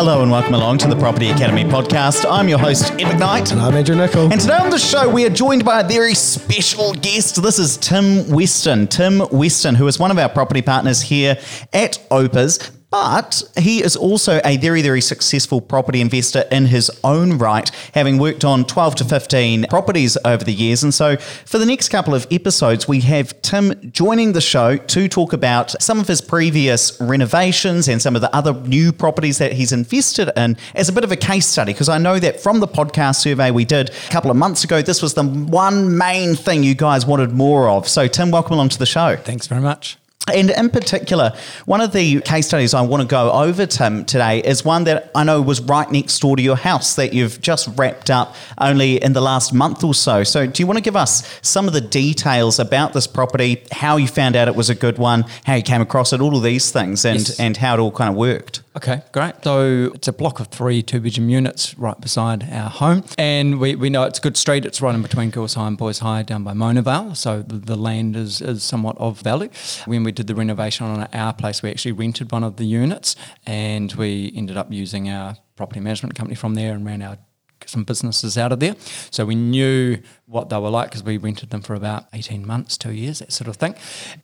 Hello and welcome along to the Property Academy podcast. I'm your host, Ed McKnight. And I'm Andrew Nicol. And today on the show, we are joined by a very special guest. This is Tim Weston. Tim Weston, who is one of our property partners here at Opes. But he is also a very, very successful property investor in his own right, having worked on 12 to 15 properties over the years. And so, for the next couple of episodes, we have Tim joining the show to talk about some of his previous renovations and some of the other new properties that he's invested in as a bit of a case study. Because I know that from the podcast survey we did a couple of months ago, this was the one main thing you guys wanted more of. So, Tim, welcome along to the show. Thanks very much. And in particular, one of the case studies I want to go over, Tim, today is one that I know was right next door to your house that you've just wrapped up only in the last month or so. So, do you want to give us some of the details about this property, how you found out it was a good one, how you came across it, all of these things, and, Yes. and how it all kind of worked? Okay, great. So it's a block of three two bedroom units right beside our home. And we, we know it's a good street. It's right in between Girls High and Boys High down by Mona Vale. So the, the land is, is somewhat of value. When we did the renovation on our place, we actually rented one of the units and we ended up using our property management company from there and ran our some businesses out of there. So we knew what they were like because we rented them for about 18 months, two years, that sort of thing.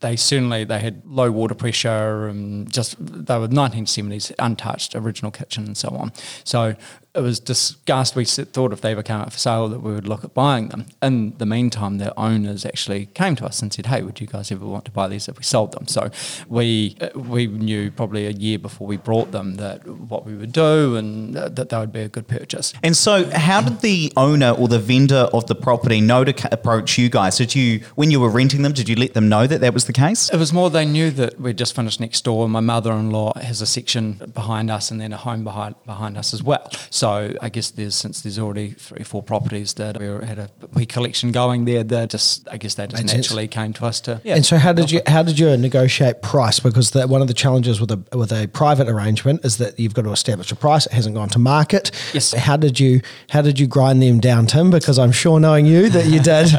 They certainly, they had low water pressure and just, they were 1970s, untouched, original kitchen and so on. So it was discussed, we thought if they ever came up for sale that we would look at buying them. In the meantime, their owners actually came to us and said, hey, would you guys ever want to buy these if we sold them? So we, uh, we knew probably a year before we brought them that what we would do and that that would be a good purchase. And so, how did the owner or the vendor of the property know to approach you guys? Did you, when you were renting them, did you let them know that that was the case? It was more they knew that we'd just finished next door. My mother-in-law has a section behind us and then a home behind behind us as well. So I guess there's since there's already three or four properties that we had a wee collection going there. That just I guess that just Made sense. naturally came to us to. Yeah. And so, how did you how did you negotiate price? Because the, one of the challenges with a with a private arrangement is that you've got to establish a price. It hasn't gone to market. Yes. How did you how did you grind them down, Tim? Because I'm sure knowing you that you did.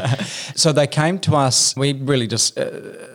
So they came to us. We really just uh,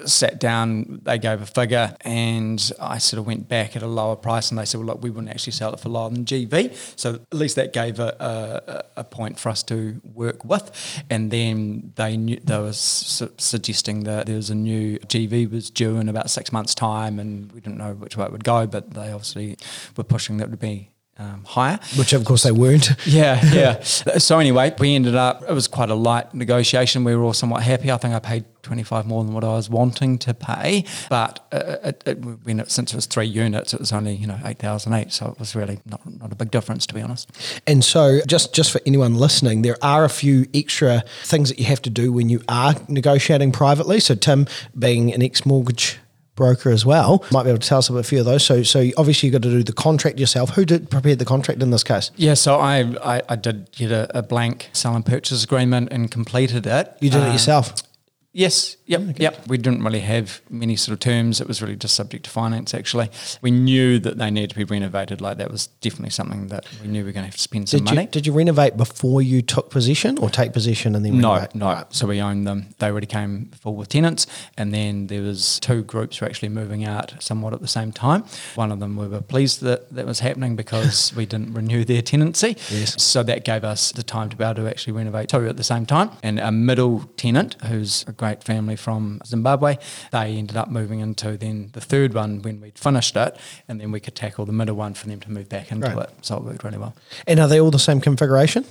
sat down. They gave a figure, and I sort of went back at a lower price. And they said, "Well, look, we wouldn't actually sell it for lower than GV." So at least that gave a, a, a point for us to work with. And then they knew they was su- suggesting that there was a new GV was due in about six months' time, and we didn't know which way it would go. But they obviously were pushing that would be um, higher. Which of course they weren't. Yeah, yeah. so anyway, we ended up. It was quite a light negotiation. We were all somewhat happy. I think I paid twenty five more than what I was wanting to pay. But uh, it, it, when it, since it was three units, it was only you know eight thousand eight. So it was really not not a big difference to be honest. And so, just just for anyone listening, there are a few extra things that you have to do when you are negotiating privately. So, Tim, being an ex mortgage broker as well, might be able to tell us about a few of those. So, so obviously you've got to do the contract yourself. Who did prepare the contract in this case? Yeah, so I I, I did get a, a blank sell and purchase agreement and completed it. You did it Uh, yourself. Yes, yep, yep. We didn't really have many sort of terms. It was really just subject to finance, actually. We knew that they needed to be renovated. Like, that was definitely something that we knew we were going to have to spend some Did money. you, did you renovate before you took possession or take possession and then no, renovate? no. No. So we owned them. They already came full with tenants, and then there was two groups who were actually moving out somewhat at the same time. One of them we were pleased that that was happening because we didn't renew their tenancy. Yes. So that gave us the time to be able to actually renovate two at the same time. And a middle tenant, who's a great family from Zimbabwe, they ended up moving into then the third one when we'd finished it, and then we could tackle the middle one for them to move back into Right. it. So it worked really well. And are they all the same configuration?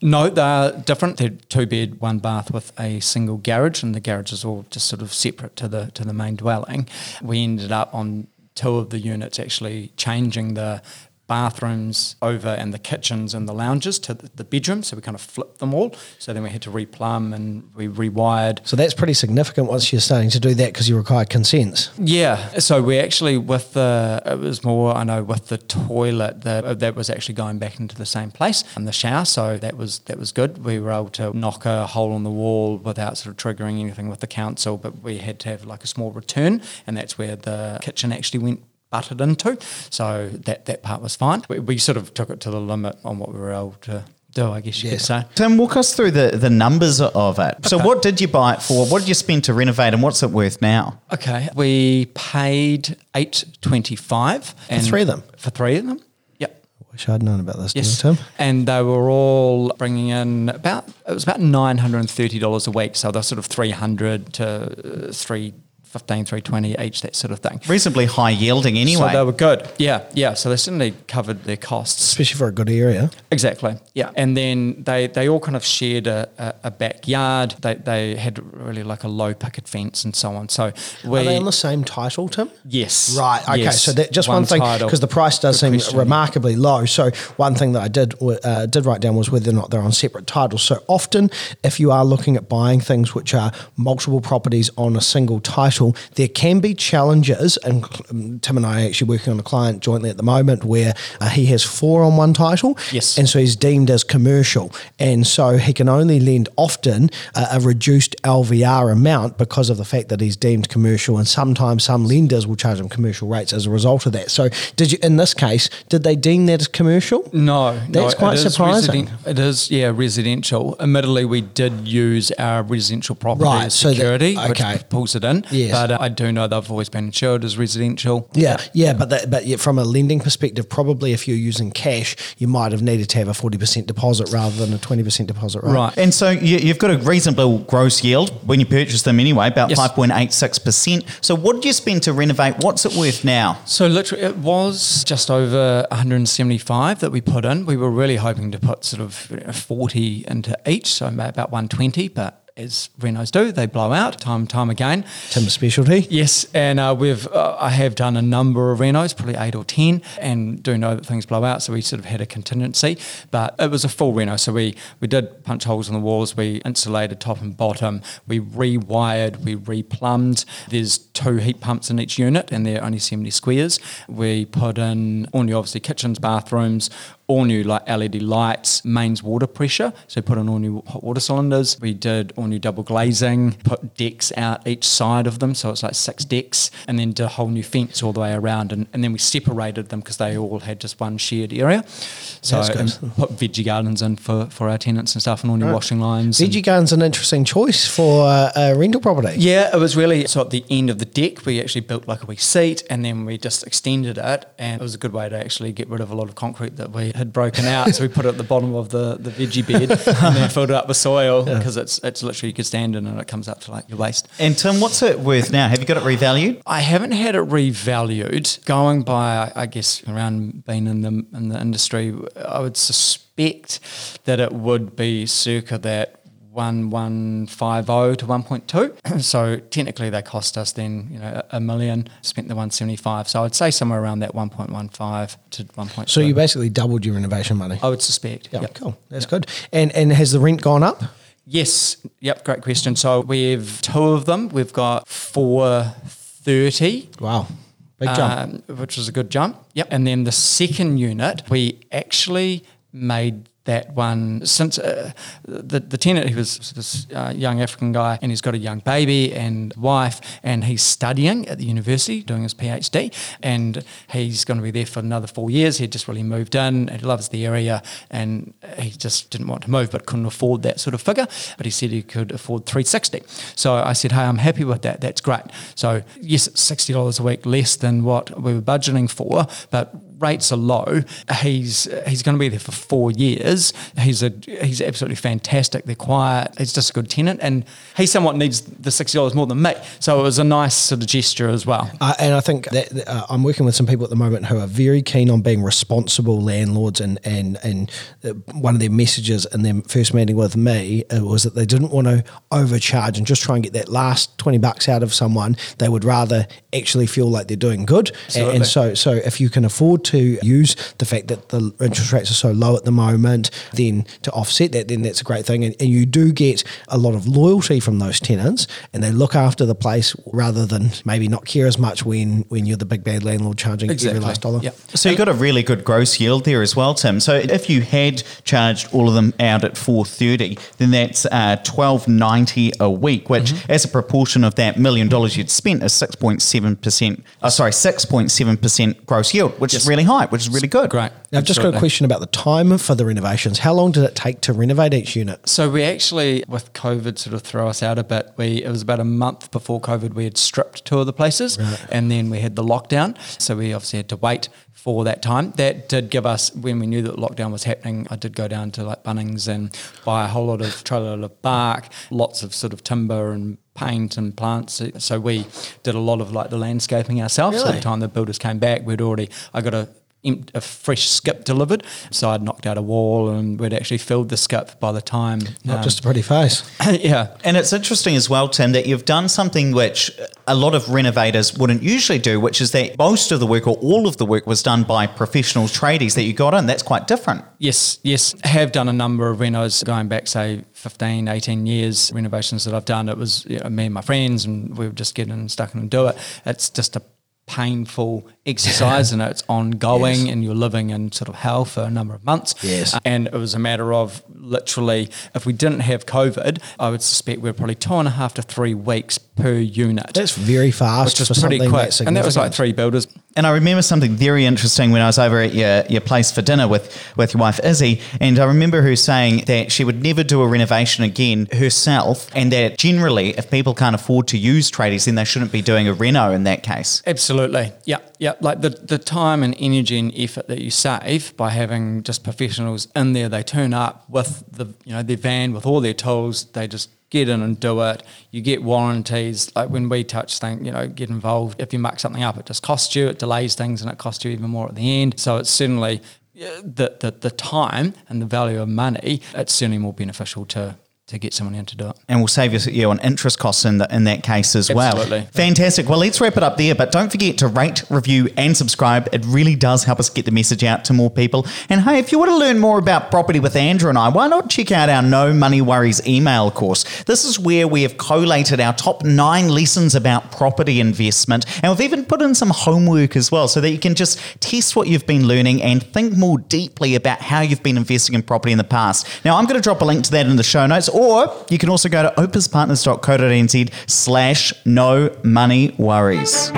No, they're different. They're two bed, one bath with a single garage, and the garage is all just sort of separate to the to the main dwelling. We ended up on two of the units actually changing the bathrooms over and the kitchens and the lounges to the, bedrooms. So we kind of flipped them all. So then we had to replumb and we rewired. So that's pretty significant once you're starting to do that because you require consents. Yeah, so we actually with the it was more I know with the toilet the, uh, that was actually going back into the same place and the shower, so that was that was good. We were able to knock a hole in the wall without sort of triggering anything with the council, but we had to have like a small return, and that's where the kitchen actually went butted into. So that that part was fine. We, we sort of took it to the limit on what we were able to do, I guess you Yes. could say. Tim, walk us through the, the numbers of it. So, what did you buy it for? What did you spend to renovate, and what's it worth now? Okay, we paid eight twenty five For three of them? For three of them, yep. Wish I'd known about this, Yes, Tim. and they were all bringing in about it was about nine hundred and thirty dollars a week. So they're sort of three hundred to uh, three. 15, 320 each, that sort of thing. Reasonably high yielding anyway. So they were good. Yeah, yeah. So they certainly covered their costs. Especially for a good area. Exactly. Yeah. And then they, they all kind of shared a, a, a backyard. They, they had really like a low picket fence and so on. So we. Are they on the same title, Tim? yes. Right. Okay. Yes. So that just one, thing because the price does Good seem question. remarkably low. So one thing that I did uh, did write down was whether or not they're on separate titles. So often, if you are looking at buying things which are multiple properties on a single title, there can be challenges. And um, Tim and I are actually working on a client jointly at the moment where uh, he has four on one title. Yes. And so he's deemed as commercial, and so he can only lend often uh, a reduced LVR amount because of the fact that he's deemed commercial, and sometimes some lenders will charge him commercial rates as a result of that. So, did you in this case did they deem that as commercial? No, That's no, quite it is surprising. residen- it is, yeah, residential. Admittedly, we did use our residential property Right, as so that- security, okay. which pulls it in. Yes. But uh, I do know they've always been insured as residential. Yeah, yeah, but that, but from a lending perspective, probably if you're using cash, you might have needed to have a forty percent deposit rather than a twenty percent deposit, right? Right. And so you, you've got a reasonable gross yield when you purchase them anyway, about 5.86%. So what did you spend to renovate? What's it worth now? So literally, it was just over 175 that we put in. We were really hoping to put sort of 40 into each, so about 120. But as Renos do, they blow out time and time again. Tim's specialty. Yes, and uh, we've uh, I have done a number of renos, probably eight or ten, and do know that things blow out. So we sort of had a contingency, but it was a full reno. So we we did punch holes in the walls, we insulated top and bottom, we rewired, we replumbed. There's two heat pumps in each unit, and they're only seventy squares. We put in all new, obviously kitchens, bathrooms. All new like LED lights, mains water pressure. So put in all new hot water cylinders. We did all new double glazing, put decks out each side of them. So it's like six decks, and then did a whole new fence all the way around. And, and then we separated them because they all had just one shared area. So That's good. and put veggie gardens in for, for our tenants and stuff, and all new washing lines. Veggie Garden's an interesting choice for uh, a rental property. yeah, it was really so at the end of the deck we actually built like a wee seat and then we just extended it and it was a good way to actually get rid of a lot of concrete that we had broken out. so we put it at the bottom of the, the veggie bed and then filled it up with soil because it's it's literally you could stand in and it comes up to like your waist. And Tim, what's it worth now? Have you got it revalued? I haven't had it revalued. Going by, I guess, around being in the in the industry, I would suspect that it would be circa that one one five zero to one point two. So technically, they cost us then you know a a million. Spent the one seventy five. So I'd say somewhere around that one point one five to one point two. So you basically doubled your renovation money. I would suspect. Yeah, Yep. cool. That's good. And and has the rent gone up? Yes. Yep. Great question. So we have two of them. We've got four thirty. Wow, big jump. um, which was a good jump. Yep. And then the second unit, we actually made that one since uh, the the tenant he was this uh, young African guy and he's got a young baby and wife and he's studying at the university doing his PhD and he's going to be there for another four years. He just really moved in. He loves the area and he just didn't want to move but couldn't afford that sort of figure. But he said he could afford 360. So I said, hey, I'm happy with that. That's great. So yes, it's sixty dollars a week less than what we were budgeting for, but rates are low. He's he's going to be there for four years. He's a he's absolutely fantastic. They're quiet. He's just a good tenant, and he somewhat needs the sixty dollars more than me. So it was a nice sort of gesture as well. Uh, and I think that uh, I'm working with some people at the moment who are very keen on being responsible landlords, and and and uh, one of their messages in their first meeting with me uh, was that they didn't want to overcharge and just try and get that last twenty bucks out of someone. They would rather actually feel like they're doing good, and, and so so if you can afford to use the fact that the interest rates are so low at the moment, then to offset that, then that's a great thing, and, and you do get a lot of loyalty from those tenants, and they look after the place rather than maybe not care as much when when you're the big bad landlord charging every last dollar. Yep. So you got a really good gross yield there as well, Tim. So if you had charged all of them out at four thirty, then that's uh, twelve ninety a week, which, as a proportion of that million dollars you'd spent, is six point seven percent. Uh, sorry, six point seven percent gross yield, which is really really high, which is really good. Great. Now, I've just got a question about the time for the renovations. How long did it take to renovate each unit? So we actually, with COVID, sort of throw us out a bit. We it was about a month before COVID, we had stripped two of the places, and then we had the lockdown. So we obviously had to wait for that time. That did give us when we knew that lockdown was happening. I did go down to like Bunnings and buy a whole lot of trailer load of bark, lots of sort of timber and paint and plants. So we did a lot of like the landscaping ourselves. So Really? the time the builders came back, we'd already I got a a fresh skip delivered. So I'd knocked out a wall and we'd actually filled the skip by the time. Not um, just a pretty face. yeah. And it's interesting as well, Tim, that you've done something which a lot of renovators wouldn't usually do, which is that most of the work or all of the work was done by professional tradies that you got in. That's quite different. Yes, yes. Have done a number of renos going back, say, 15, 18 years, renovations that I've done. It was you know, me and my friends, and we were just getting stuck in and do it. It's just a painful exercise and it's ongoing Yes. and you're living in sort of hell for a number of months. Yes. And it was a matter of literally, if we didn't have COVID, I would suspect we are probably two and a half to three weeks per unit. That's very fast which is pretty something quick. that's And that was like three builders. And I remember something very interesting when I was over at your, your place for dinner with, with your wife Izzy. And I remember her saying that she would never do a renovation again herself. And that generally, if people can't afford to use tradies, then they shouldn't be doing a reno in that case. Absolutely. Yeah. Yeah. Like the, the time and energy and effort that you save by having just professionals in there, they turn up with the, you know, their van with all their tools, they just get in and do it. You get warranties. Like when we touch things, you know, get involved. If you muck something up, it just costs you, it delays things and it costs you even more at the end. So it's certainly uh, the, the, the time and the value of money, it's certainly more beneficial to, to get someone in to do it. And we'll save you, you on interest costs in, the, in that case as well. Absolutely. Fantastic. Well, let's wrap it up there. But don't forget to rate, review, and subscribe. It really does help us get the message out to more people. And hey, if you want to learn more about property with Andrew and I, why not check out our No Money Worries email course? This is where we have collated our top nine lessons about property investment. And we've even put in some homework as well so that you can just test what you've been learning and think more deeply about how you've been investing in property in the past. Now, I'm going to drop a link to that in the show notes, or you can also go to opespartners.co.nz slash no money worries.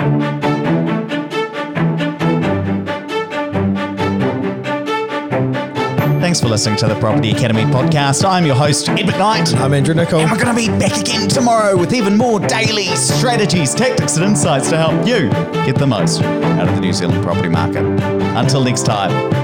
Thanks for listening to the Property Academy podcast. I'm your host, Ed McKnight. I'm Andrew Nicol. And we're going to be back again tomorrow with even more daily strategies, tactics, and insights to help you get the most out of the New Zealand property market. Until next time.